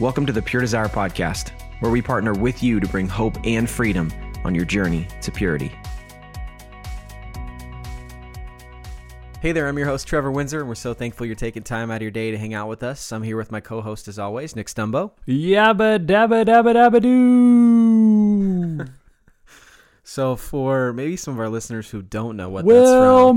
Welcome to the Pure Desire Podcast, where we partner with you to bring hope and freedom on your journey to purity. Hey there, I'm your host, Trevor Windsor, and we're so thankful you're taking time out of your day to hang out with us. I'm here with my co host, as always, Nick Stumbo. Yabba dabba dabba dabba doo. So, for maybe some of our listeners who don't know what Wilma.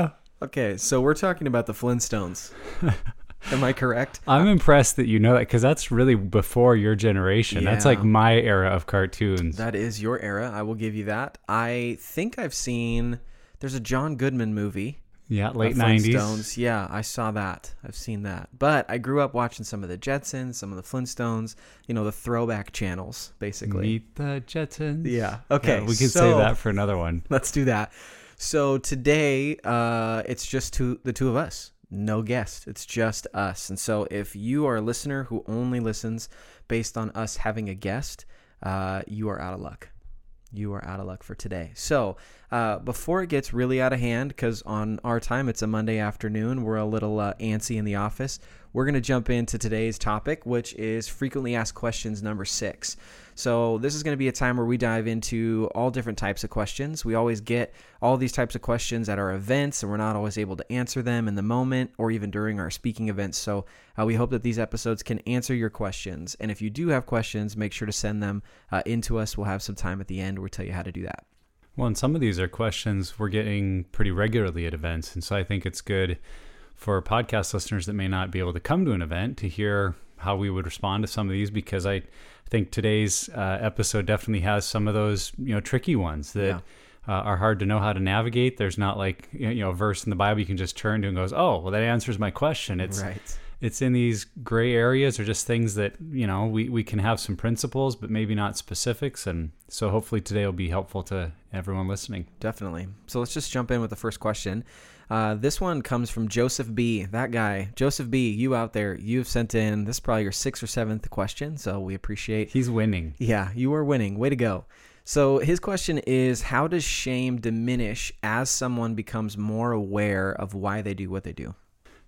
that's from. Okay, so we're talking about the Flintstones. Am I correct? I'm impressed that you know that because that's really before your generation. That's like my era of cartoons. That is your era. I will give you that. I think I've seen. There's a John Goodman movie. yeah, late 90s. Yeah, I saw that. I've seen that. But I grew up watching some of the Jetsons, some of the Flintstones. You know, the throwback channels, basically. Meet the Jetsons. Yeah. Okay. Yeah, we can so- say that for another one. Let's do that. So today, uh, it's just two, the two of us. No guest. It's just us. And so if you are a listener who only listens based on us having a guest, uh, you are out of luck. You are out of luck for today. So uh, before it gets really out of hand, because on our time it's a Monday afternoon, we're a little uh, antsy in the office. We're going to jump into today's topic, which is frequently asked questions number six. So, this is going to be a time where we dive into all different types of questions. We always get all these types of questions at our events, and we're not always able to answer them in the moment or even during our speaking events. So, uh, we hope that these episodes can answer your questions. And if you do have questions, make sure to send them uh, into us. We'll have some time at the end We'll tell you how to do that. Well, and some of these are questions we're getting pretty regularly at events. And so I think it's good for podcast listeners that may not be able to come to an event to hear how we would respond to some of these because I think today's uh, episode definitely has some of those, you know, tricky ones that uh, are hard to know how to navigate. There's not like, you know, a verse in the Bible you can just turn to and goes, oh, well, that answers my question. It's, Right. it's in these gray areas or just things that you know we, we can have some principles but maybe not specifics and so hopefully today will be helpful to everyone listening Definitely. So let's just jump in with the first question. Uh, this one comes from Joseph B. That guy, Joseph B. You out there, you've sent in. This is probably your sixth or seventh question, so we appreciate. he's winning Yeah, you are winning. Way to go. So his question is: How does shame diminish as someone becomes more aware of why they do what they do?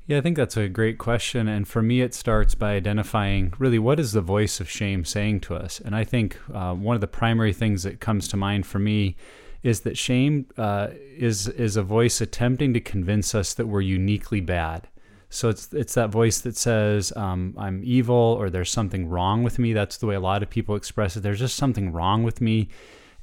yeah i think that's a great question and for me it starts by identifying really what is the voice of shame saying to us and i think uh, one of the primary things that comes to mind for me is that shame uh, is is a voice attempting to convince us that we're uniquely bad. So it's it's that voice that says um, I'm evil or there's something wrong with me. That's the way a lot of people express it. There's just something wrong with me.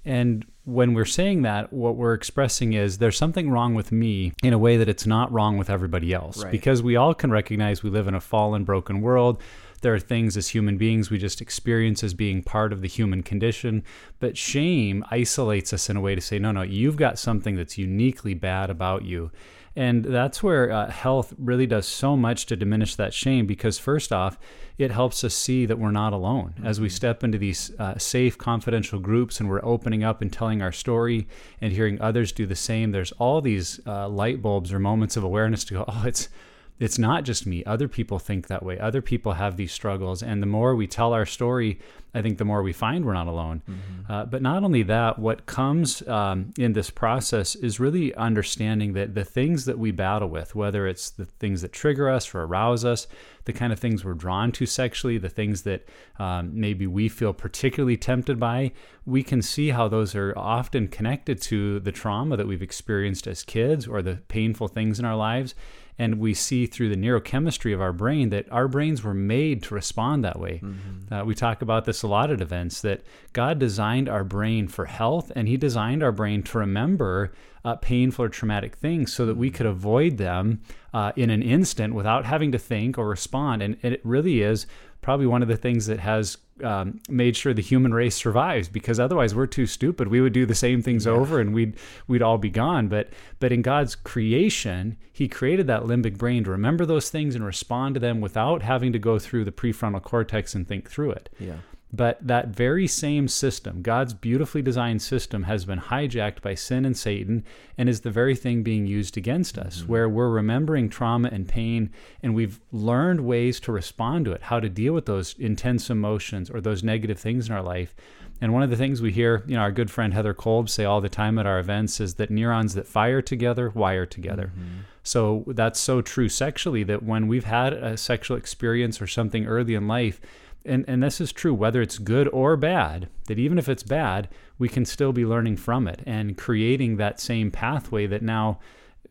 And when we're saying that, what we're expressing is there's something wrong with me in a way that it's not wrong with everybody else. Right. Because we all can recognize we live in a fallen, broken world. There are things as human beings we just experience as being part of the human condition. But shame isolates us in a way to say, no, no, you've got something that's uniquely bad about you. And that's where uh, health really does so much to diminish that shame because, first off, it helps us see that we're not alone. As we step into these uh, safe, confidential groups and we're opening up and telling our story and hearing others do the same, there's all these uh, light bulbs or moments of awareness to go, oh, it's it's not just me. Other people think that way. Other people have these struggles. And the more we tell our story, I think the more we find we're not alone. Mm-hmm. Uh, but not only that, what comes um, in this process is really understanding that the things that we battle with, whether it's the things that trigger us or arouse us, the kind of things we're drawn to sexually, the things that um, maybe we feel particularly tempted by, we can see how those are often connected to the trauma that we've experienced as kids or the painful things in our lives. And we see through the neurochemistry of our brain that our brains were made to respond that way. Mm-hmm. Uh, we talk about this a lot at events that God designed our brain for health and He designed our brain to remember uh, painful or traumatic things so that we could avoid them uh, in an instant without having to think or respond. And, and it really is probably one of the things that has um, made sure the human race survives because otherwise we're too stupid. We would do the same things yeah. over and we'd we'd all be gone. But but in God's creation, He created that limbic brain to remember those things and respond to them without having to go through the prefrontal cortex and think through it. Yeah. But that very same system, God's beautifully designed system, has been hijacked by sin and Satan and is the very thing being used against us, mm-hmm. where we're remembering trauma and pain and we've learned ways to respond to it, how to deal with those intense emotions or those negative things in our life. And one of the things we hear, you know, our good friend Heather Kolb say all the time at our events is that neurons that fire together wire together. Mm-hmm. So that's so true sexually that when we've had a sexual experience or something early in life, and, and this is true whether it's good or bad, that even if it's bad, we can still be learning from it and creating that same pathway that now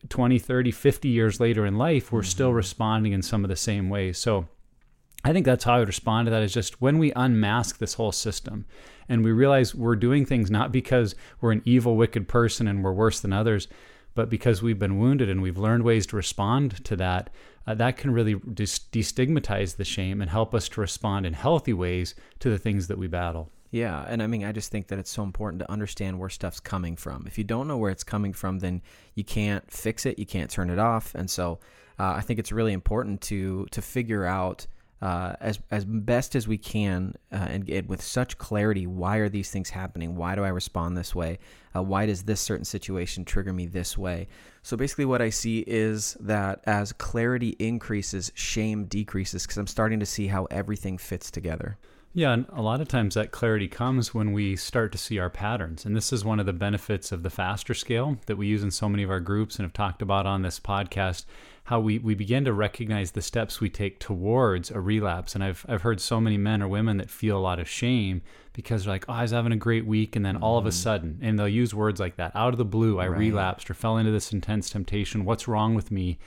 20, 30, 50 years later in life, we're mm-hmm. still responding in some of the same ways. So I think that's how I would respond to that is just when we unmask this whole system and we realize we're doing things not because we're an evil, wicked person and we're worse than others, but because we've been wounded and we've learned ways to respond to that, uh, that can really destigmatize the shame and help us to respond in healthy ways to the things that we battle. Yeah, and I mean, I just think that it's so important to understand where stuff's coming from. If you don't know where it's coming from, then you can't fix it, you can't turn it off, and so uh, I think it's really important to to figure out uh, as as best as we can uh, and get with such clarity why are these things happening why do i respond this way uh, why does this certain situation trigger me this way so basically what i see is that as clarity increases shame decreases because i'm starting to see how everything fits together yeah, and a lot of times that clarity comes when we start to see our patterns. And this is one of the benefits of the faster scale that we use in so many of our groups and have talked about on this podcast how we, we begin to recognize the steps we take towards a relapse. And I've, I've heard so many men or women that feel a lot of shame because they're like, oh, I was having a great week. And then all of a mm-hmm. sudden, and they'll use words like that out of the blue, I right. relapsed or fell into this intense temptation. What's wrong with me?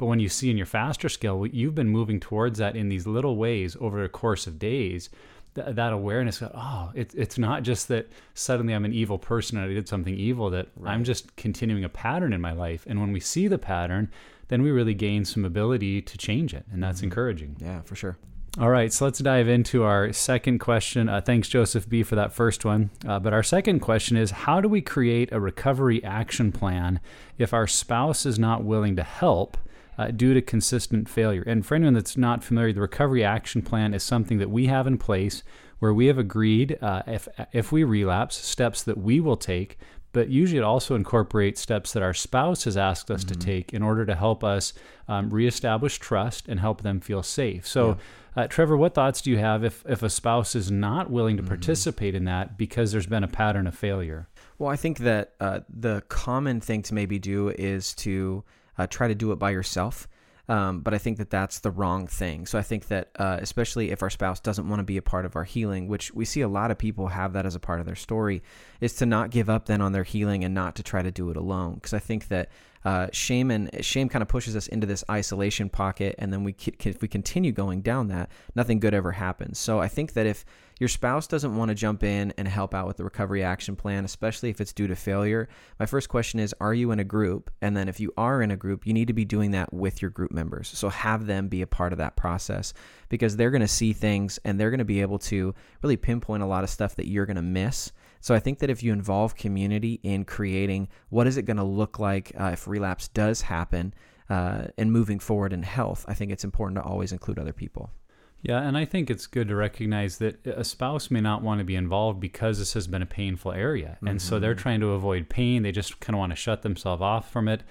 But when you see in your faster scale, you've been moving towards that in these little ways over a course of days. Th- that awareness, of, oh, it, it's not just that suddenly I'm an evil person and I did something evil, that right. I'm just continuing a pattern in my life. And when we see the pattern, then we really gain some ability to change it. And that's mm-hmm. encouraging. Yeah, for sure. All right, so let's dive into our second question. Uh, thanks, Joseph B., for that first one. Uh, but our second question is How do we create a recovery action plan if our spouse is not willing to help uh, due to consistent failure? And for anyone that's not familiar, the recovery action plan is something that we have in place where we have agreed uh, if, if we relapse, steps that we will take but usually it also incorporates steps that our spouse has asked us mm-hmm. to take in order to help us um, reestablish trust and help them feel safe. So, yeah. uh, Trevor, what thoughts do you have if, if a spouse is not willing to mm-hmm. participate in that because there's been a pattern of failure? Well, I think that uh, the common thing to maybe do is to uh, try to do it by yourself. Um, but I think that that's the wrong thing. So I think that, uh, especially if our spouse doesn't want to be a part of our healing, which we see a lot of people have that as a part of their story, is to not give up then on their healing and not to try to do it alone. Because I think that uh, shame and shame kind of pushes us into this isolation pocket, and then we if we continue going down that, nothing good ever happens. So I think that if your spouse doesn't want to jump in and help out with the recovery action plan, especially if it's due to failure, my first question is, are you in a group? And then if you are in a group, you need to be doing that with your group members. So have them be a part of that process because they're going to see things and they're going to be able to really pinpoint a lot of stuff that you're going to miss so I think that if you involve community in creating what is it going to look like uh, if relapse does happen uh, and moving forward in health, I think it's important to always include other people. Yeah, and I think it's good to recognize that a spouse may not want to be involved because this has been a painful area. And mm-hmm. so they're mm-hmm. trying to avoid pain. They just kind of want to shut themselves off from it.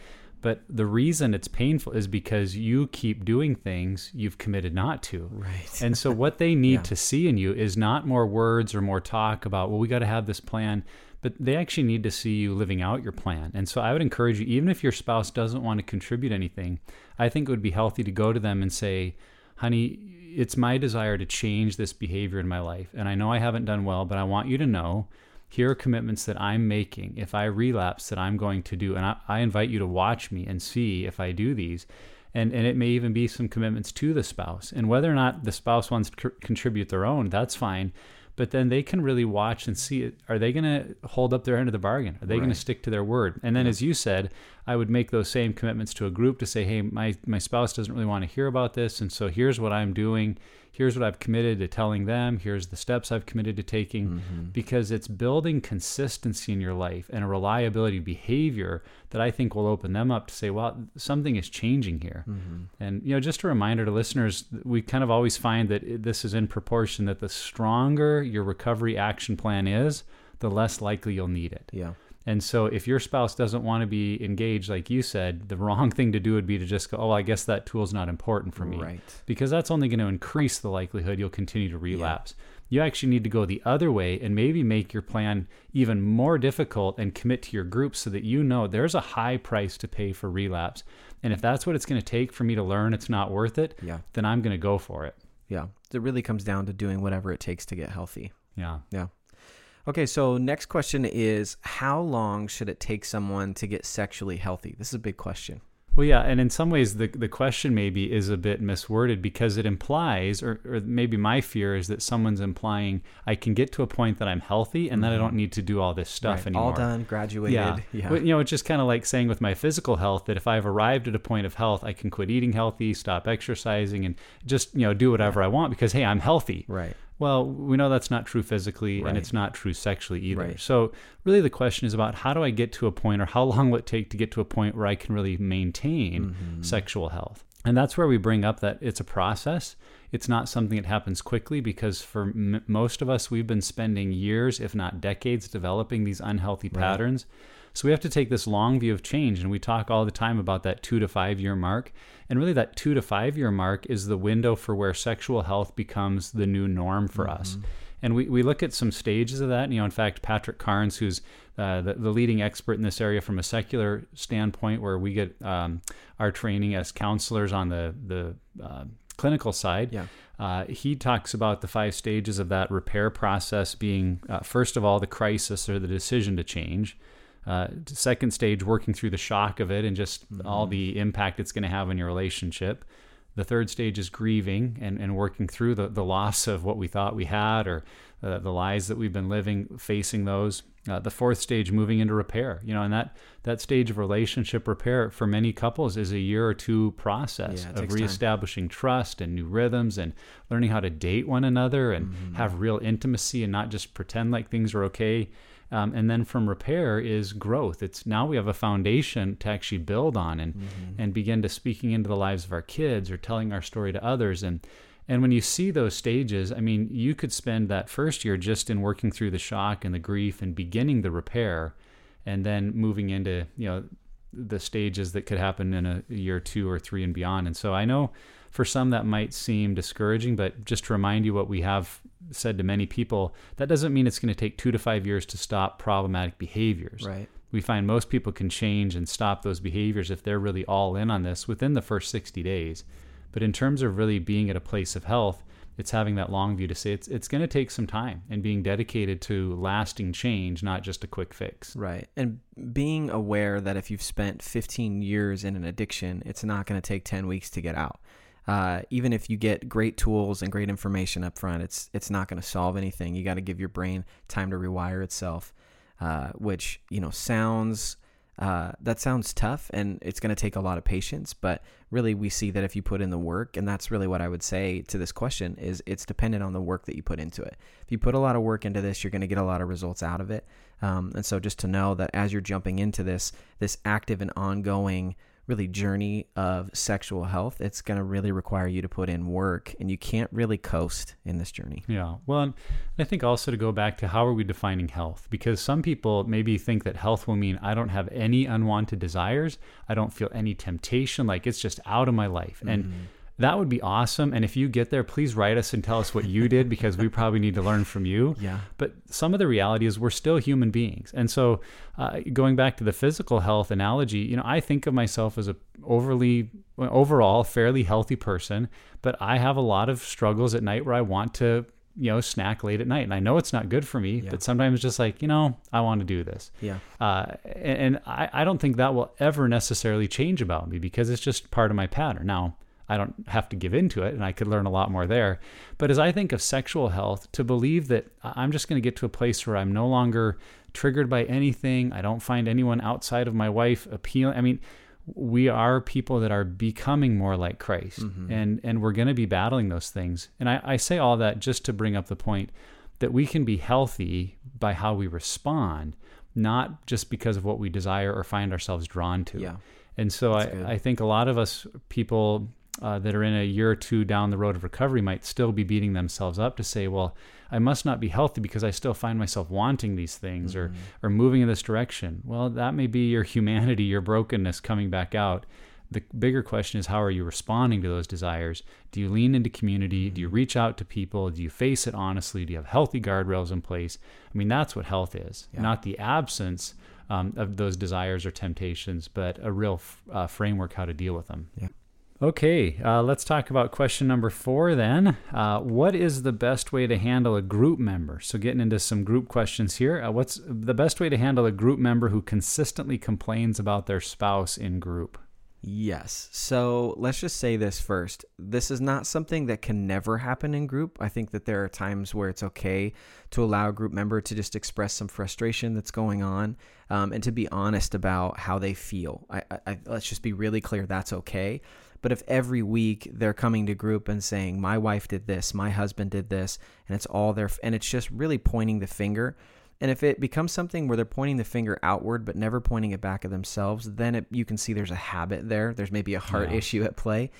But the reason it's painful is because you keep doing things you've committed not to. Right. And so what they need Yeah. to see in you is not more words or more talk about, well, we got to have this plan, but they actually need to see you living out your plan. And so I would encourage you, even if your spouse doesn't want to contribute anything, I think it would be healthy to go to them and say, honey, it's my desire to change this behavior in my life. And I know I haven't done well, but I want you to know here are commitments that I'm making. If I relapse, that I'm going to do. And I, I invite you to watch me and see if I do these. And, and it may even be some commitments to the spouse. And whether or not the spouse wants to contribute their own, that's fine. But then they can really watch and see it. Are they going to hold up their end of the bargain? Are they going to stick to their word? And then, as you said, I would make those same commitments to a group to say, hey, my, my spouse doesn't really want to hear about this. And so here's what I'm doing. Here's what I've committed to telling them. Here's the steps I've committed to taking. Mm-hmm. Because it's building consistency in your life and a reliability behavior that I think will open them up to say, well, something is changing here. Mm-hmm. And, you know, just a reminder to listeners, we kind of always find that this is in proportion that the stronger your recovery action plan is, the less likely you'll need it. Yeah. And so if your spouse doesn't want to be engaged, like you said, the wrong thing to do would be to just go, oh, I guess that tool's not important for me. Right. Because that's only going to increase the likelihood you'll continue to relapse. You actually need to go the other way and maybe make your plan even more difficult and commit to your group so that you know there's a high price to pay for relapse. And if that's what it's going to take for me to learn it's not worth it, Yeah. then I'm going to go for it. Yeah. It really comes down to doing whatever it takes to get healthy. Yeah. Yeah. Okay, so next question is how long should it take someone to get sexually healthy? This is a big question. Well, yeah, and in some ways, the the question maybe is a bit misworded because it implies, or, or maybe my fear is that someone's implying I can get to a point that I'm healthy and that I don't mm-hmm. need to do all this stuff Right, anymore. All done, graduated. Yeah. Yeah. Well, you know, it's just kind of like saying with my physical health that if I've arrived at a point of health, I can quit eating healthy, stop exercising, and just you know do whatever I want because hey, I'm healthy. Right. Well, we know that's not true physically, Right. and it's not true sexually either. Right. So, really, the question is about how do I get to a point, or how long will it take to get to a point where I can really maintain Mm-hmm. sexual health? And that's where we bring up that it's a process. It's not something that happens quickly because for m- most of us, we've been spending years, if not decades, developing these unhealthy patterns. So we have to take this long view of change. And we talk all the time about that two to five year mark. And really, that two to five year mark is the window for where sexual health becomes the new norm for us. And we, we look at some stages of that. You know, in fact, Patrick Carnes, who's uh, the, the leading expert in this area from a secular standpoint, where we get um, our training as counselors on the, the uh, clinical side, Yeah. uh, he talks about the five stages of that repair process being uh, first of all, the crisis or the decision to change. Uh, second stage, working through the shock of it and just all the impact it's going to have on your relationship. The third stage is grieving and, and working through the, the loss of what we thought we had or uh, the lies that we've been living, facing those. Uh, the fourth stage, moving into repair. You know, and that that stage of relationship repair for many couples is a year or two process Yeah, of takes time. reestablishing trust and new rhythms and learning how to date one another and Mm-hmm. have real intimacy and not just pretend like things are okay. Um, and then from repair is growth. It's now we have a foundation to actually build on and Mm-hmm. and begin to speaking into the lives of our kids or telling our story to others. And and when you see those stages, I mean, you could spend that first year just in working through the shock and the grief and beginning the repair, and then moving into you know the stages that could happen in a year two or three and beyond. And so I know for some that might seem discouraging, but just to remind you what we have said to many people, that doesn't mean it's going to take two to five years to stop problematic behaviors. Right. We find most people can change and stop those behaviors if they're really all in on this within the first 60 days. But in terms of really being at a place of health, it's having that long view to say it's it's going to take some time and being dedicated to lasting change, not just a quick fix. Right. And being aware that if you've spent 15 years in an addiction, it's not going to take 10 weeks to get out. Uh, even if you get great tools and great information up front, it's it's not going to solve anything. You got to give your brain time to rewire itself, uh, which you know sounds uh, that sounds tough, and it's going to take a lot of patience. But really, we see that if you put in the work, and that's really what I would say to this question is it's dependent on the work that you put into it. If you put a lot of work into this, you're going to get a lot of results out of it. Um, and so just to know that as you're jumping into this, this active and ongoing really journey of sexual health, it's going to really require you to put in work and you can't really coast in this journey. Yeah. Well, and I think also to go back to how are we defining health? Because some people maybe think that health will mean I don't have any unwanted desires, I don't feel any temptation, like it's just out of my life. And Mm-hmm. That would be awesome. And if you get there, please write us and tell us what you did because we probably need to learn from you. Yeah. But some of the reality is we're still human beings. And so, uh, going back to the physical health analogy, you know, I think of myself as a overly, overall, fairly healthy person, but I have a lot of struggles at night where I want to, you know, snack late at night. And I know it's not good for me, Yeah. but sometimes just like, you know, I want to do this. Yeah. Uh, and and I, I don't think that will ever necessarily change about me because it's just part of my pattern. Now, I don't have to give into it and I could learn a lot more there. But as I think of sexual health, to believe that I'm just going to get to a place where I'm no longer triggered by anything, I don't find anyone outside of my wife appealing. I mean, we are people that are becoming more like Christ mm-hmm. and, and we're going to be battling those things. And I, I say all that just to bring up the point that we can be healthy by how we respond, not just because of what we desire or find ourselves drawn to. Yeah. And so I, good. I think a lot of us people uh, that are in a year or two down the road of recovery might still be beating themselves up to say, well, I must not be healthy because I still find myself wanting these things or, or moving in this direction. Well, that may be your humanity, your brokenness coming back out. The bigger question is how are you responding to those desires? Do you lean into community? Do you reach out to people? Do you face it honestly? Do you have healthy guardrails in place? I mean, that's what health is, Yeah. not the absence um, of those desires or temptations, but a real f- uh, framework how to deal with them. Yeah. Okay, uh, let's talk about question number four then. Uh, what is the best way to handle a group member? So, getting into some group questions here. Uh, what's the best way to handle a group member who consistently complains about their spouse in group? Yes. So let's just say this first. This is not something that can never happen in group. I think that there are times where it's okay to allow a group member to just express some frustration that's going on um, and to be honest about how they feel. I, I, let's just be really clear that's okay. But if every week they're coming to group and saying, my wife did this, my husband did this, and it's all their, and it's just really pointing the finger, and if it becomes something where they're pointing the finger outward but never pointing it back at themselves, then it, you can see there's a habit there. There's maybe a heart Yeah. issue at play.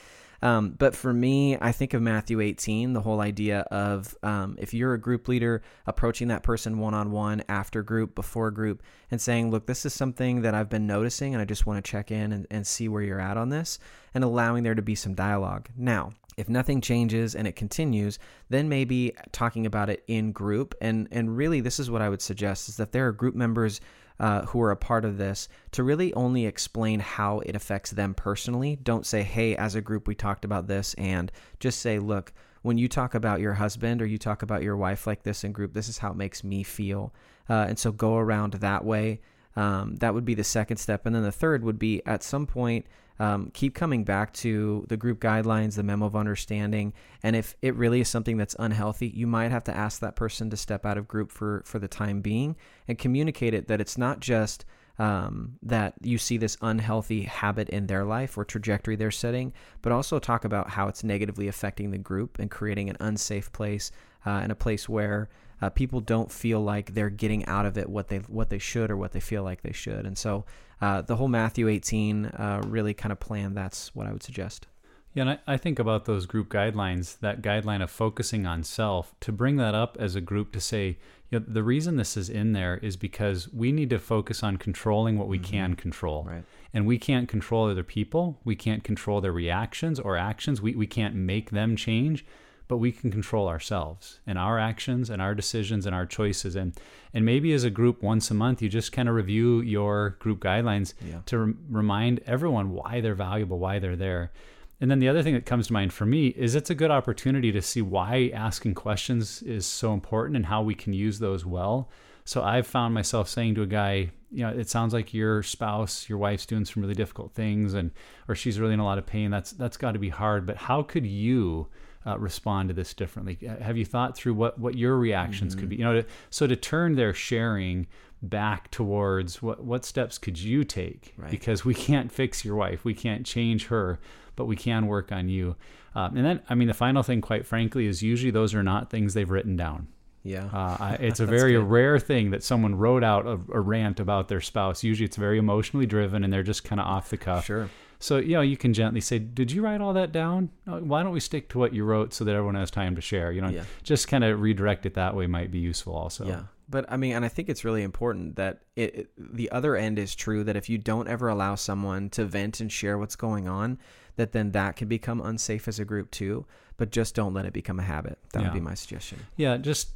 Um, but for me, I think of Matthew 18, the whole idea of um, if you're a group leader, approaching that person one on one, after group, before group, and saying, Look, this is something that I've been noticing, and I just want to check in and, and see where you're at on this, and allowing there to be some dialogue. Now, if nothing changes and it continues, then maybe talking about it in group. And and really, this is what I would suggest: is that there are group members uh, who are a part of this to really only explain how it affects them personally. Don't say, "Hey, as a group, we talked about this," and just say, "Look." When you talk about your husband or you talk about your wife like this in group, this is how it makes me feel. Uh, and so go around that way. Um, that would be the second step. And then the third would be at some point, um, keep coming back to the group guidelines, the memo of understanding. And if it really is something that's unhealthy, you might have to ask that person to step out of group for, for the time being and communicate it that it's not just um, that you see this unhealthy habit in their life or trajectory they're setting, but also talk about how it's negatively affecting the group and creating an unsafe place uh, and a place where uh, people don't feel like they're getting out of it what they what they should or what they feel like they should. And so uh, the whole Matthew 18 uh, really kind of plan. That's what I would suggest. Yeah, and I, I think about those group guidelines, that guideline of focusing on self, to bring that up as a group to say, you know, the reason this is in there is because we need to focus on controlling what we can control. Right. And we can't control other people. We can't control their reactions or actions. We, we can't make them change, but we can control ourselves and our actions and our decisions and our choices. And, and maybe as a group, once a month, you just kind of review your group guidelines Yeah. to rem- remind everyone why they're valuable, why they're there. And then the other thing that comes to mind for me is it's a good opportunity to see why asking questions is so important and how we can use those well. So I've found myself saying to a guy, you know, it sounds like your spouse, your wife's doing some really difficult things and or she's really in a lot of pain. That's that's got to be hard, but how could you uh, respond to this differently? Have you thought through what what your reactions could be? You know, to, so to turn their sharing back towards what what steps could you take Right. because we can't fix your wife we can't change her but we can work on you um, and then i mean the final thing quite frankly is usually those are not things they've written down Yeah. uh, it's a very good. rare thing that someone wrote out a, a rant about their spouse usually it's very emotionally driven and they're just kind of off the cuff sure. So, you know, you can gently say, Did you write all that down? Uh, why don't we stick to what you wrote so that everyone has time to share? You know, Yeah. just kind of redirect it that way might be useful also. Yeah. But I mean, and I think it's really important that it, it, the other end is true that if you don't ever allow someone to vent and share what's going on, that then that can become unsafe as a group too. But just don't let it become a habit. That Yeah. would be my suggestion. Yeah, just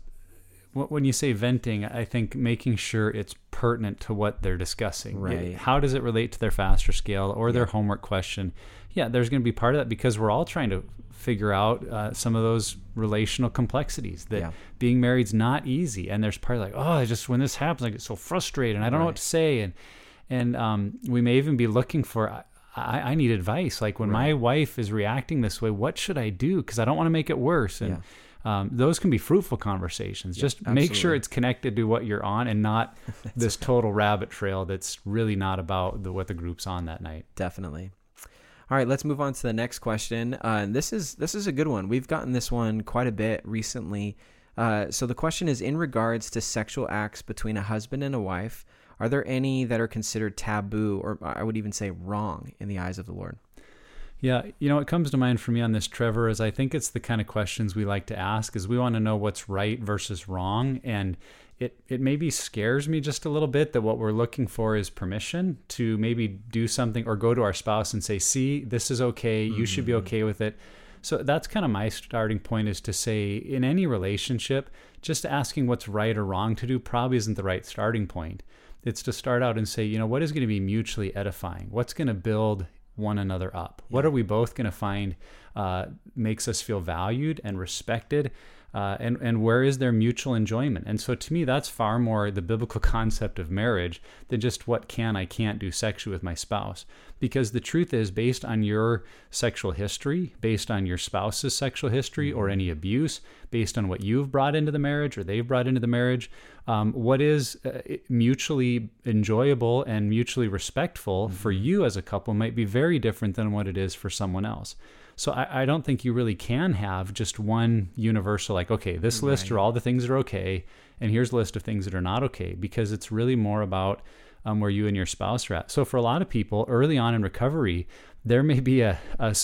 when you say venting, I think making sure it's pertinent to what they're discussing. Right. How does it relate to their faster scale or their homework question? Yeah, there's going to be part of that because we're all trying to figure out uh, some of those relational complexities that Yeah. being married's not easy. And there's part like, oh, I just when this happens, I get so frustrated and I don't know what to say. And and um, we may even be looking for. I, I I need advice. Like when my wife is reacting this way, what should I do? Because I don't want to make it worse. And um, those can be fruitful conversations. Just make sure it's connected to what you're on and not this total rabbit trail that's really not about the, what the group's on that night. Definitely. All right, let's move on to the next question. Uh, and this is this is a good one. We've gotten this one quite a bit recently. Uh, so the question is in regards to sexual acts between a husband and a wife. Are there any that are considered taboo, or I would even say wrong, in the eyes of the Lord? Yeah, you know what comes to mind for me on this, Trevor, is I think it's the kind of questions we like to ask. Is we want to know what's right versus wrong, and it it maybe scares me just a little bit that what we're looking for is permission to maybe do something or go to our spouse and say, "See, this is okay. You should be mm. okay with it." So that's kind of my starting point is to say in any relationship, just asking what's right or wrong to do probably isn't the right starting point. It's to start out and say, you know, what is going to be mutually edifying? What's going to build one another up? What are we both going to find uh, makes us feel valued and respected? Uh, and, and where is their mutual enjoyment? And so to me, that's far more the biblical concept of marriage than just what can I can't do sexually with my spouse. Because the truth is, based on your sexual history, based on your spouse's sexual history or any abuse, based on what you've brought into the marriage or they've brought into the marriage, um, what is uh, mutually enjoyable and mutually respectful for you as a couple might be very different than what it is for someone else. So I, I don't think you really can have just one universal, like, okay, this list are all the things that are okay, and here's a list of things that are not okay, because it's really more about um, where you and your spouse are at. So for a lot of people, early on in recovery, there may be a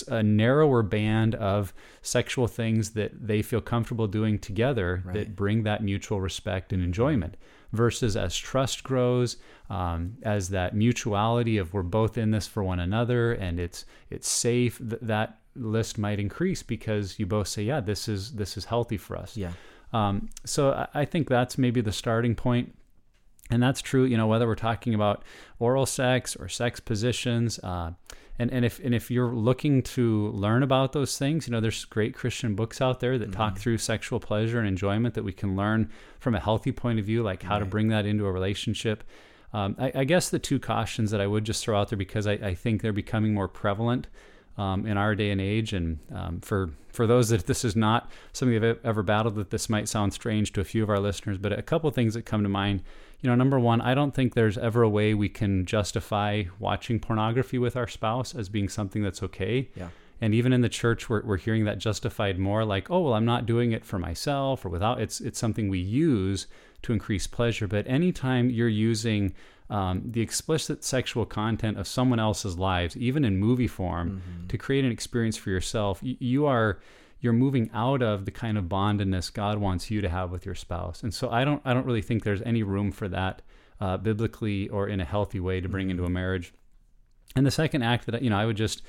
a narrower band of sexual things that they feel comfortable doing together that bring that mutual respect and enjoyment. Versus as trust grows, um, as that mutuality of we're both in this for one another and it's it's safe, th- that list might increase because you both say, yeah, this is this is healthy for us. Yeah. Um, so I, I think that's maybe the starting point. And that's true, you know, whether we're talking about oral sex or sex positions. Uh, and, and if and if you're looking to learn about those things, you know, there's great Christian books out there that talk through sexual pleasure and enjoyment that we can learn from a healthy point of view, like how to bring that into a relationship. Um, I, I guess the two cautions that I would just throw out there because I, I think they're becoming more prevalent um, in our day and age. And um, for for those that this is not something they've ever battled, that this might sound strange to a few of our listeners, but a couple of things that come to mind. You know, number one, I don't think there's ever a way we can justify watching pornography with our spouse as being something that's okay. Yeah. And even in the church, we're, we're hearing that justified more like, oh, well, I'm not doing it for myself or without. It's, it's something we use to increase pleasure. But anytime you're using um, the explicit sexual content of someone else's lives, even in movie form, to create an experience for yourself, y- you are you're moving out of the kind of bondedness God wants you to have with your spouse. And so I don't I don't really think there's any room for that uh, biblically or in a healthy way to bring into a marriage. And the second act that you know I would just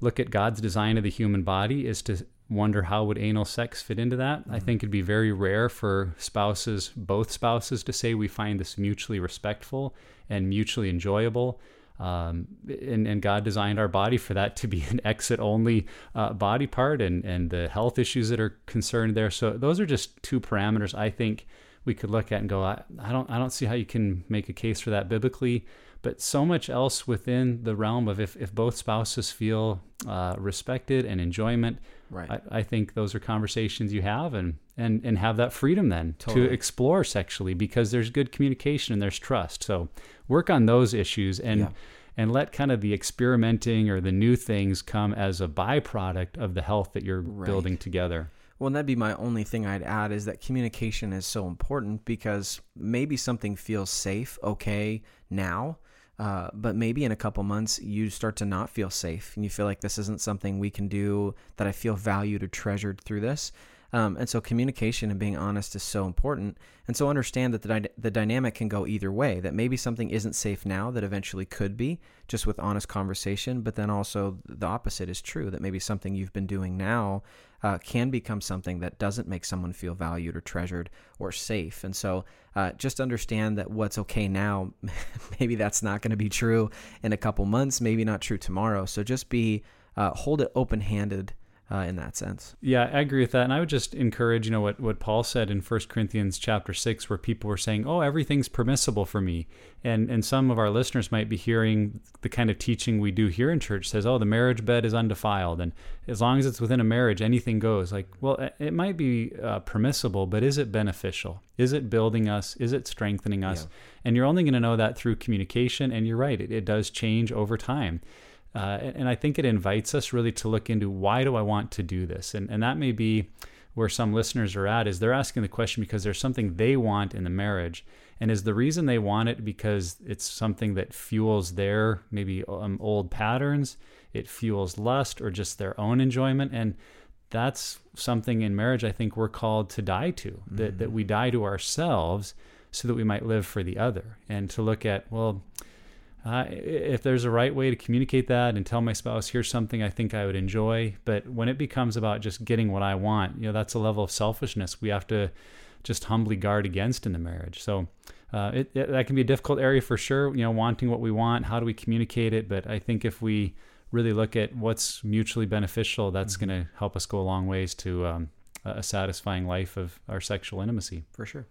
look at God's design of the human body is to wonder how would anal sex fit into that. I think it'd be very rare for spouses, both spouses, to say we find this mutually respectful and mutually enjoyable. Um, and, and God designed our body for that to be an exit only uh, body part and, and the health issues that are concerned there. So those are just two parameters I think we could look at and go, I, I don't I don't see how you can make a case for that biblically. But so much else within the realm of if, if both spouses feel uh, respected and enjoyment, Right. I, I think those are conversations you have and, and, and have that freedom then Totally. to explore sexually because there's good communication and there's trust. So work on those issues and Yeah. and let kind of the experimenting or the new things come as a byproduct of the health that you're building together. Well, and that'd be my only thing I'd add is that communication is so important because maybe something feels safe, okay, now, Uh, but maybe in a couple months, you start to not feel safe and you feel like this isn't something we can do that I feel valued or treasured through this. Um, and so communication and being honest is so important. And so understand that the, dy- the dynamic can go either way, that maybe something isn't safe now that eventually could be just with honest conversation. But then also the opposite is true, that maybe something you've been doing now uh, can become something that doesn't make someone feel valued or treasured or safe. And so uh, just understand that what's okay now, maybe that's not going to be true in a couple months, maybe not true tomorrow. So just be, uh, hold it open handed uh, in that sense. Yeah, I agree with that. And I would just encourage, you know, what, what Paul said in 1 Corinthians chapter 6, where people were saying, oh, everything's permissible for me. And, and some of our listeners might be hearing the kind of teaching we do here in church says, oh, the marriage bed is undefiled. And as long as it's within a marriage, anything goes. Like, well, it might be uh, permissible, but is it beneficial? Is it building us? Is it strengthening us? Yeah. And you're only going to know that through communication. And you're right, it, it does change over time. Uh, and I think it invites us really to look into why do I want to do this? And, and that may be where some listeners are at is they're asking the question because there's something they want in the marriage. And is the reason they want it because it's something that fuels their maybe um, old patterns, it fuels lust or just their own enjoyment. And that's something in marriage I think we're called to die to, mm-hmm. that, that we die to ourselves so that we might live for the other. And to look at, well, uh, if there's a right way to communicate that and tell my spouse here's something i think i would enjoy but when it becomes about just getting what i want you know that's a level of selfishness we have to just humbly guard against in the marriage. So uh, it, it, that can be a difficult area for sure you know wanting what we want how do we communicate it? But i think if we really look at what's mutually beneficial that's mm-hmm. going to help us go a long ways to um, a satisfying life of our sexual intimacy. For sure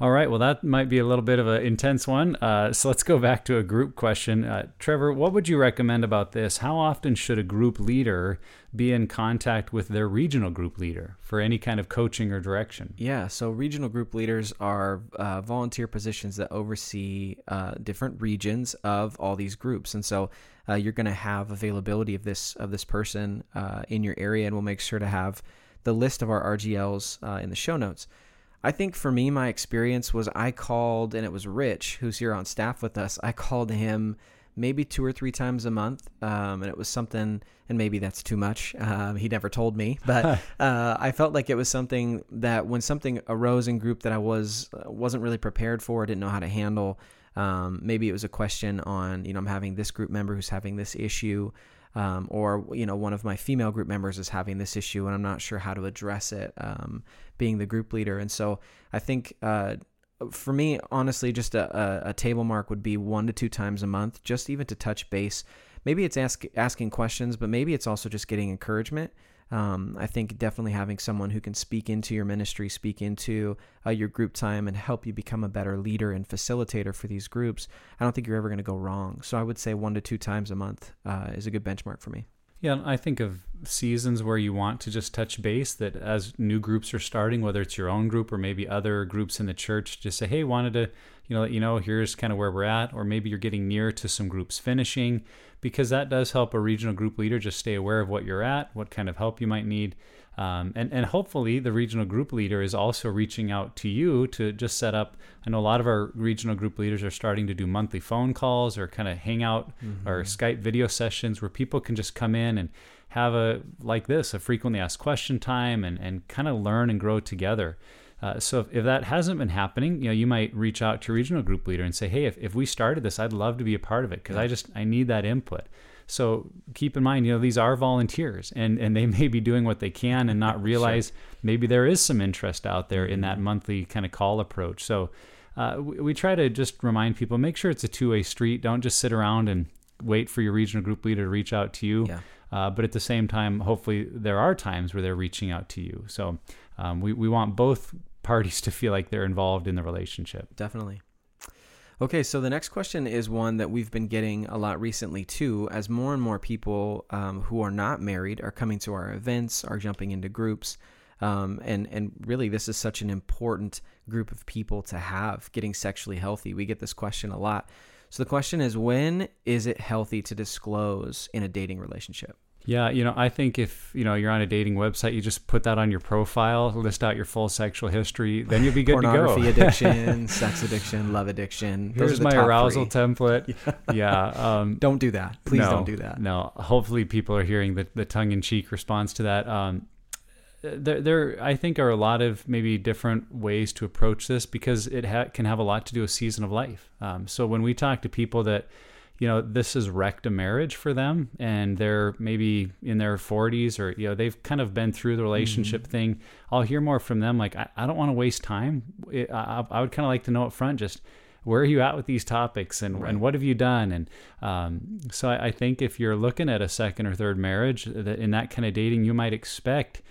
all right. Well, that might be a little bit of an intense one. Uh, so let's go back to a group question. Uh, Trevor, what would you recommend about this? How often should a group leader be in contact with their regional group leader for any kind of coaching or direction? Yeah. So regional group leaders are uh, volunteer positions that oversee uh, different regions of all these groups, and so uh, you're going to have availability of this of this person uh, in your area, and we'll make sure to have the list of our RGLs in the show notes. I think for me, my experience was I called, and it was Rich, who's here on staff with us. I called him maybe two or three times a month, um, and it was something, and maybe that's too much. Um, he never told me, but uh, I felt like it was something that when something arose in group that I was uh, wasn't really prepared for, didn't know how to handle. Um, maybe it was a question on, you know, I'm having this group member who's having this issue um, or you know one of my female group members is having this issue and I'm not sure how to address it, um, being the group leader. And so I think uh, for me, honestly, just a, a, a, table mark would be one to two times a month, just even to touch base. Maybe it's ask, asking questions, but maybe it's also just getting encouragement. Um, I think definitely having someone who can speak into your ministry, speak into uh, your group time, and help you become a better leader and facilitator for these groups, I don't think you're ever going to go wrong. So I would say one to two times a month uh, is a good benchmark for me. Yeah, I think of seasons where you want to just touch base that as new groups are starting, whether it's your own group or maybe other groups in the church, just say, hey, wanted to, you know, let you know here's kind of where we're at, or maybe you're getting near to some groups finishing, because that does help a regional group leader just stay aware of what you're at, what kind of help you might need. Um, and, and hopefully the regional group leader is also reaching out to you to just set up. I know a lot of our regional group leaders are starting to do monthly phone calls or kind of hangout mm-hmm. or Skype video sessions where people can just come in and have a like this a frequently asked question time and, and kind of learn and grow together. Uh, so if, if, that hasn't been happening, you know, you might reach out to your regional group leader and say, "Hey, if, if we started this, I'd love to be a part of it because yeah. I just I need that input." So keep in mind, you know, these are volunteers and, and they may be doing what they can and not realize sure. maybe there is some interest out there in that mm-hmm. monthly kind of call approach. So uh, we, we try to just remind people make sure it's a two way street. Don't just sit around and wait for your regional group leader to reach out to you. Yeah. Uh, but at the same time, hopefully, there are times where they're reaching out to you. So um, we, we want both parties to feel like they're involved in the relationship. Definitely. Okay, so the next question is one that we've been getting a lot recently too, as more and more people um, who are not married are coming to our events, are jumping into groups. Um, and and really, this is such an important group of people to have getting sexually healthy. We get this question a lot. So the question is, when is it healthy to disclose in a dating relationship? Yeah, you know, I think if you know you're on a dating website, you just put that on your profile, list out your full sexual history, then you'll be good to go. Pornography addiction, sex addiction, love addiction. Those Here's my arousal three. template. Yeah. um, Don't do that. Please no, don't do that. No. Hopefully, people are hearing the, the tongue in cheek response to that. Um, there, there, I think, are a lot of maybe different ways to approach this because it ha- can have a lot to do with season of life. Um, so when we talk to people that, you know, this has wrecked a marriage for them and they're maybe in their 40s or, you know, they've kind of been through the relationship Mm-hmm. thing, I'll hear more from them like, I, I don't want to waste time. It, I, I would kind of like to know up front just where are you at with these topics and, and what have you done? And um, so I, I think if you're looking at a second or third marriage that in that kind of dating you might expect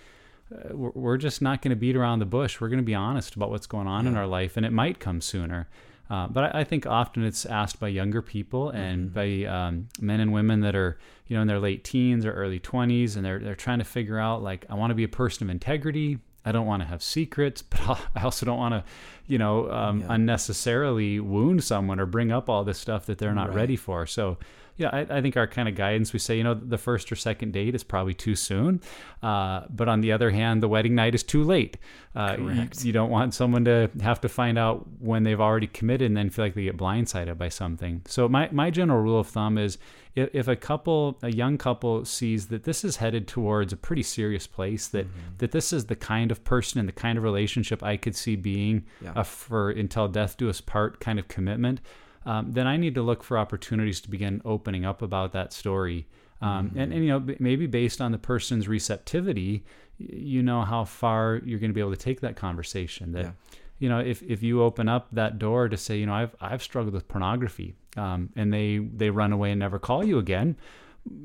uh, we're, we're just not going to beat around the bush. We're going to be honest about what's going on in our life and it might come sooner uh, but I, I think often it's asked by younger people and by um, men and women that are you know in their late teens or early 20s and they're, they're trying to figure out like i want to be a person of integrity. I don't want to have secrets, but I'll- also don't want to, you know, um, unnecessarily wound someone or bring up all this stuff that they're not ready for. So, yeah, I, I think our kind of guidance, we say, you know, the first or second date is probably too soon. Uh, but on the other hand, the wedding night is too late. Uh, you- Correct. You, don't want someone to have to find out when they've already committed and then feel like they get blindsided by something. So my, my general rule of thumb is if, if a couple, a young couple sees that this is headed towards a pretty serious place, that, that this is the kind of person and the kind of relationship I could see being Yeah. a for until death do us part kind of commitment, um, then I need to look for opportunities to begin opening up about that story. Um, and, and, you know, maybe based on the person's receptivity, you know how far you're going to be able to take that conversation. That, Yeah. you know, if, if you open up that door to say, you know, I've, I've struggled with pornography, um, and they, they run away and never call you again,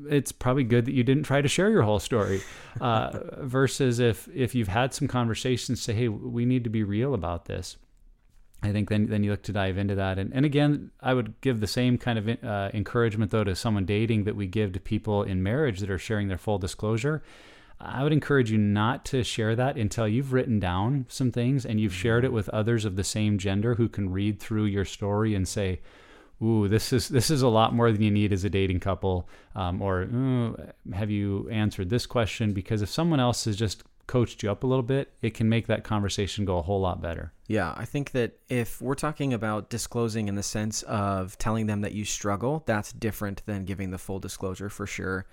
it's probably good that you didn't try to share your whole story uh, versus if if you've had some conversations say hey we need to be real about this i think then then you look to dive into that. And, and again i would give the same kind of uh, encouragement though to someone dating that we give to people in marriage that are sharing their full disclosure. I would encourage you not to share that until you've written down some things and you've shared it with others of the same gender who can read through your story and say, ooh, this is this is a lot more than you need as a dating couple, um, or "Ooh, have you answered this question? Because if someone else is just coached you up a little bit, it can make that conversation go a whole lot better. Yeah, I think that if we're talking about disclosing in the sense of telling them that you struggle, that's different than giving the full disclosure for sure.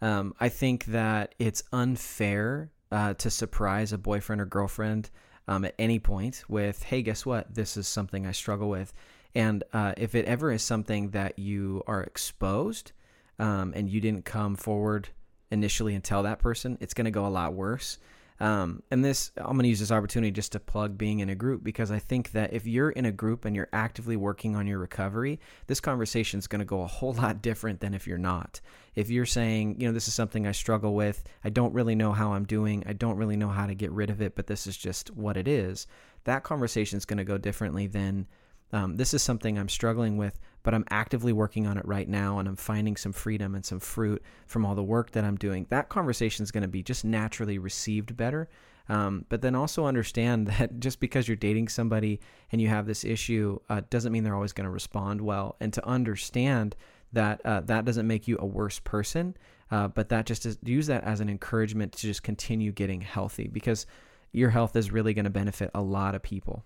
Um, I think that it's unfair uh, to surprise a boyfriend or girlfriend um, at any point with, hey, guess what? This is something I struggle with. And uh, if it ever is something that you are exposed um, and you didn't come forward initially and tell that person, it's going to go a lot worse. Um, and this, I'm going to use this opportunity just to plug being in a group because I think that if you're in a group and you're actively working on your recovery, this conversation is going to go a whole lot different than if you're not. If you're saying, you know, this is something I struggle with, I don't really know how I'm doing, I don't really know how to get rid of it, but this is just what it is, that conversation is going to go differently than um, this is something I'm struggling with, but I'm actively working on it right now and I'm finding some freedom and some fruit from all the work that I'm doing. That conversation is going to be just naturally received better. Um, but then also understand that just because you're dating somebody and you have this issue uh, doesn't mean they're always going to respond well. And to understand that uh, that doesn't make you a worse person, uh, but that just is, use that as an encouragement to just continue getting healthy because your health is really going to benefit a lot of people.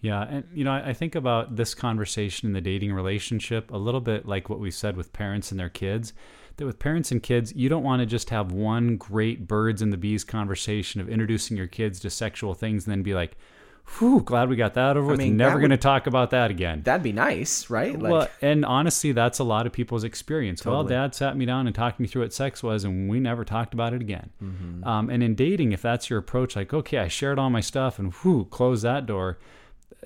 Yeah, and you know, I, I think about this conversation in the dating relationship a little bit like what we said with parents and their kids. That with parents and kids, you don't want to just have one great birds and the bees conversation of introducing your kids to sexual things and then be like, "Whew, glad we got that over with. mean, Never going to talk about that again." That'd be nice, right? Like, well, and honestly, that's a lot of people's experience. Well, dad sat me down and talked me through what sex was, and we never talked about it again. Mm-hmm. Um, and in dating, if that's your approach, like, okay, I shared all my stuff and whoo, close that door,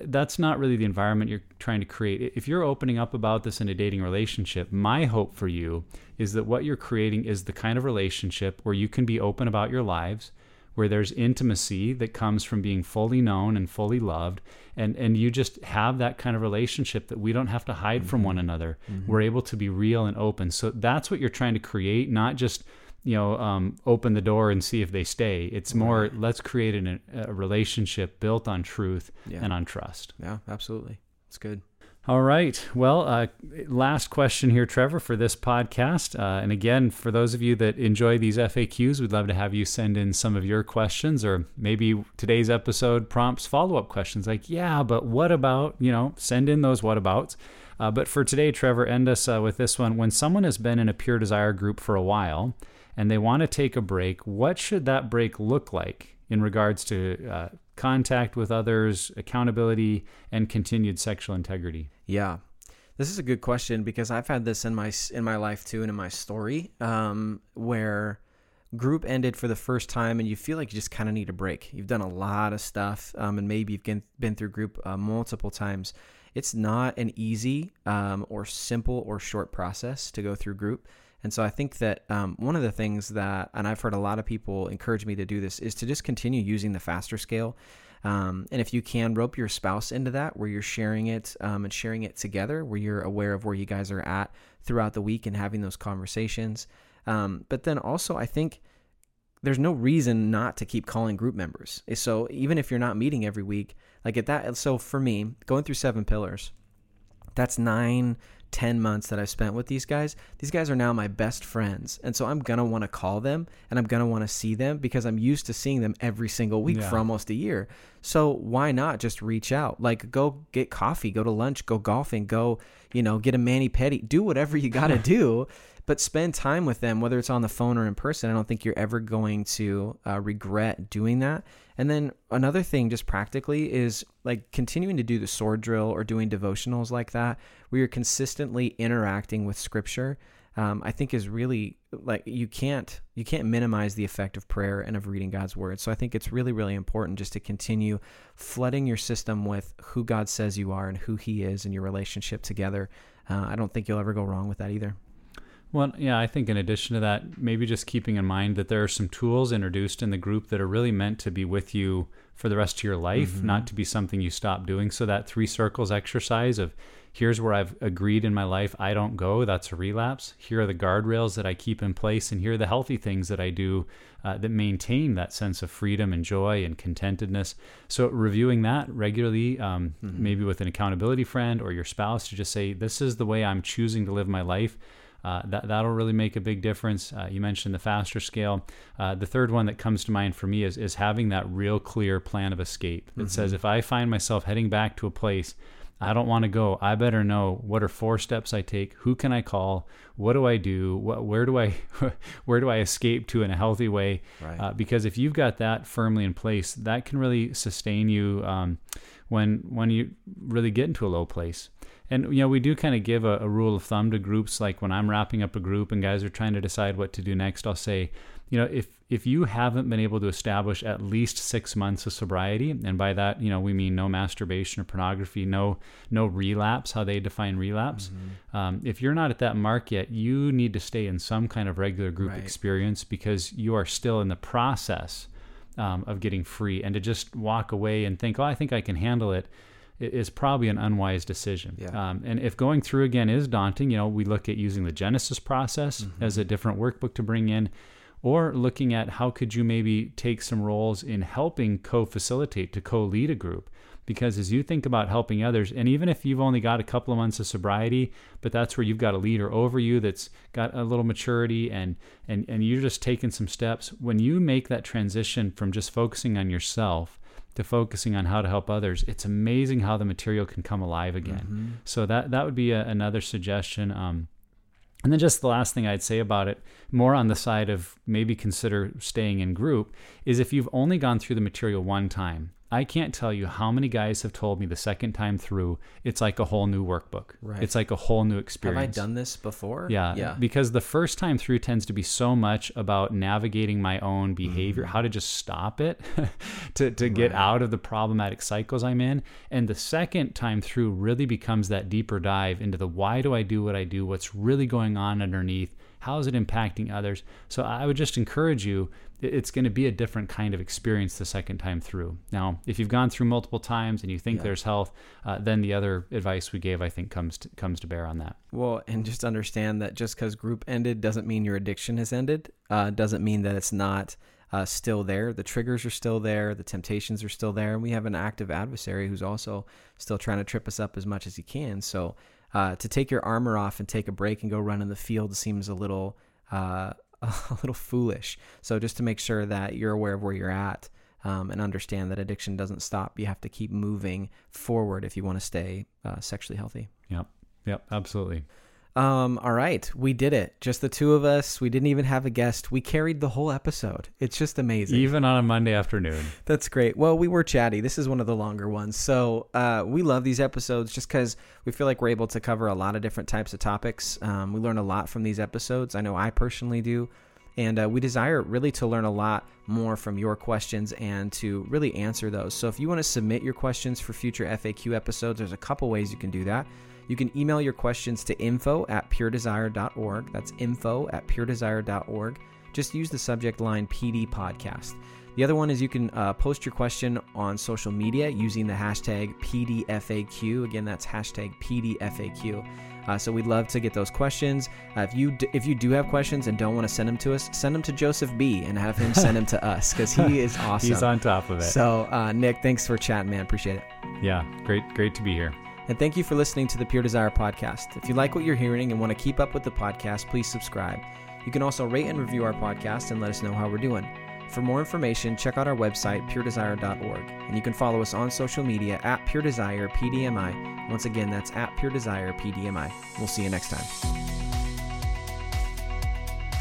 that's not really the environment you're trying to create. If you're opening up about this in a dating relationship, my hope for you is that what you're creating is the kind of relationship where you can be open about your lives, where there's intimacy that comes from being fully known and fully loved, and and you just have that kind of relationship that we don't have to hide from mm-hmm. one another. Mm-hmm. We're able to be real and open. So that's what you're trying to create, not just you know, um, open the door and see if they stay. It's more let's create an, a relationship built on truth Yeah. and on trust. yeah, absolutely. It's good. All right. Well, uh, last question here, Trevor, for this podcast. Uh, and again, for those of you that enjoy these FAQs, we'd love to have you send in some of your questions, or maybe today's episode prompts follow up questions like, yeah, but what about, you know, send in those what abouts. Uh, but for today, Trevor, end us uh, with this one. When someone has been in a pure desire group for a while and they want to take a break, what should that break look like in regards to uh, contact with others, accountability, and continued sexual integrity? Yeah. This is a good question because I've had this in my in my life too and in my story um, where group ended for the first time and you feel like you just kind of need a break. You've done a lot of stuff um, and maybe you've been, through group uh, multiple times. It's not an easy um, or simple or short process to go through group. And so I think that um, one of the things that, and I've heard a lot of people encourage me to do this, is to just continue using the faster scale. Um, and if you can rope your spouse into that, where you're sharing it um, and sharing it together, where you're aware of where you guys are at throughout the week and having those conversations. Um, but then also, I think there's no reason not to keep calling group members. So even if you're not meeting every week, like at that, so for me, going through seven pillars, that's nine 10 months that I've spent with these guys, these guys are now my best friends. And so I'm going to want to call them and I'm going to want to see them because I'm used to seeing them every single week yeah. for almost a year. So why not just reach out? Like go get coffee, go to lunch, go golfing, go, you know, get a mani pedi, do whatever you got to do but spend time with them, whether it's on the phone or in person. I don't think you're ever going to uh, regret doing that. And then another thing, just practically, is like continuing to do the sword drill or doing devotionals like that, where you're consistently interacting with Scripture. Um, I think is really like you can't you can't minimize the effect of prayer and of reading God's word. So I think it's really really important just to continue flooding your system with who God says you are and who He is and your relationship together. Uh, I don't think you'll ever go wrong with that either. Well, yeah, I think in addition to that, maybe just keeping in mind that there are some tools introduced in the group that are really meant to be with you for the rest of your life, mm-hmm. not to be something you stop doing. So that three circles exercise of here's where I've agreed in my life I don't go, that's a relapse. Here are the guardrails that I keep in place, and here are the healthy things that I do uh, that maintain that sense of freedom and joy and contentedness. So reviewing that regularly, um, mm-hmm. maybe with an accountability friend or your spouse, to just say, this is the way I'm choosing to live my life uh, that that'll really make a big difference. Uh, you mentioned the faster scale. Uh, the third one that comes to mind for me is is having that real clear plan of escape that mm-hmm. says if I find myself heading back to a place I don't want to go. I better know what are four steps I take. Who can I call? What do I do? What, where do I where do I escape to in a healthy way? Right. Uh, because if you've got that firmly in place, that can really sustain you um, when when you really get into a low place and you know we do kind of give a, a, rule of thumb to groups like when i'm wrapping up a group and guys are trying to decide what to do next i'll say you know if if you haven't been able to establish at least six months of sobriety and by that you know we mean no masturbation or pornography no no relapse how they define relapse mm-hmm. um, if you're not at that mark yet you need to stay in some kind of regular group right. experience because you are still in the process um, of getting free and to just walk away and think oh i think i can handle it is probably an unwise decision. Yeah. Um, and if going through again is daunting, you know, we look at using the Genesis process mm-hmm. as a different workbook to bring in, or looking at how could you maybe take some roles in helping co-facilitate to co-lead a group. Because as you think about helping others, and even if you've only got a couple of months of sobriety, but that's where you've got a leader over you that's got a little maturity and and and you're just taking some steps. When you make that transition from just focusing on yourself to focusing on how to help others, it's amazing how the material can come alive again. Mm-hmm. So that that would be a, another suggestion. Um, and then just the last thing I'd say about it, more on the side of maybe consider staying in group, is if you've only gone through the material one time, I can't tell you how many guys have told me the second time through, it's like a whole new workbook. Right. It's like a whole new experience. Have I done this before? Yeah. Yeah. Because the first time through tends to be so much about navigating my own behavior, mm-hmm. how to just stop it, to, to get right. out of the problematic cycles I'm in. And the second time through really becomes that deeper dive into the why do I do what I do? What's really going on underneath? How is it impacting others? So I would just encourage you it's going to be a different kind of experience the second time through. Now, if you've gone through multiple times and you think yeah. there's health, uh, then the other advice we gave, I think, comes to, comes to bear on that. Well, and just understand that just because group ended doesn't mean your addiction has ended. Uh, doesn't mean that it's not uh, still there. The triggers are still there. The temptations are still there. And we have an active adversary who's also still trying to trip us up as much as he can. So uh, to take your armor off and take a break and go run in the field seems a little uh, a little foolish. So just to make sure that you're aware of where you're at um, and understand that addiction doesn't stop. You have to keep moving forward if you want to stay uh, sexually healthy. Yep. Yep. Absolutely. Um, all right, we did it. Just the two of us. We didn't even have a guest. We carried the whole episode. It's just amazing. Even on a Monday afternoon. That's great. Well, we were chatty. This is one of the longer ones. So uh, we love these episodes just because we feel like we're able to cover a lot of different types of topics. Um, we learn a lot from these episodes. I know I personally do. And uh, we desire really to learn a lot more from your questions and to really answer those. So if you want to submit your questions for future FAQ episodes, there's a couple ways you can do that. You can email your questions to info at puredesire.org. That's info at puredesire.org. Just use the subject line PD Podcast. The other one is you can uh, post your question on social media using the hashtag PDFAQ. Again, that's hashtag PDFAQ. Uh, so we'd love to get those questions. Uh, if you d- if you do have questions and don't want to send them to us, send them to Joseph B and have him send them to us because he is awesome. He's on top of it. So uh, Nick, thanks for chatting, man. Appreciate it. Yeah, great, great to be here. And thank you for listening to the Pure Desire podcast. If you like what you're hearing and want to keep up with the podcast, please subscribe. You can also rate and review our podcast and let us know how we're doing. For more information, check out our website, puredesire.org. And you can follow us on social media at Pure Desire PDMI. Once again, that's at Pure Desire PDMI. We'll see you next time.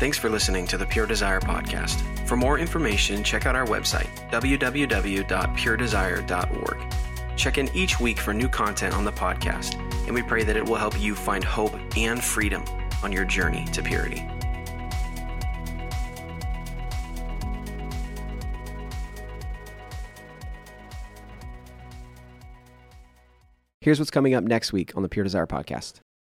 Thanks for listening to the Pure Desire podcast. For more information, check out our website, www.puredesire.org. Check in each week for new content on the podcast, and we pray that it will help you find hope and freedom on your journey to purity. Here's what's coming up next week on the Pure Desire podcast.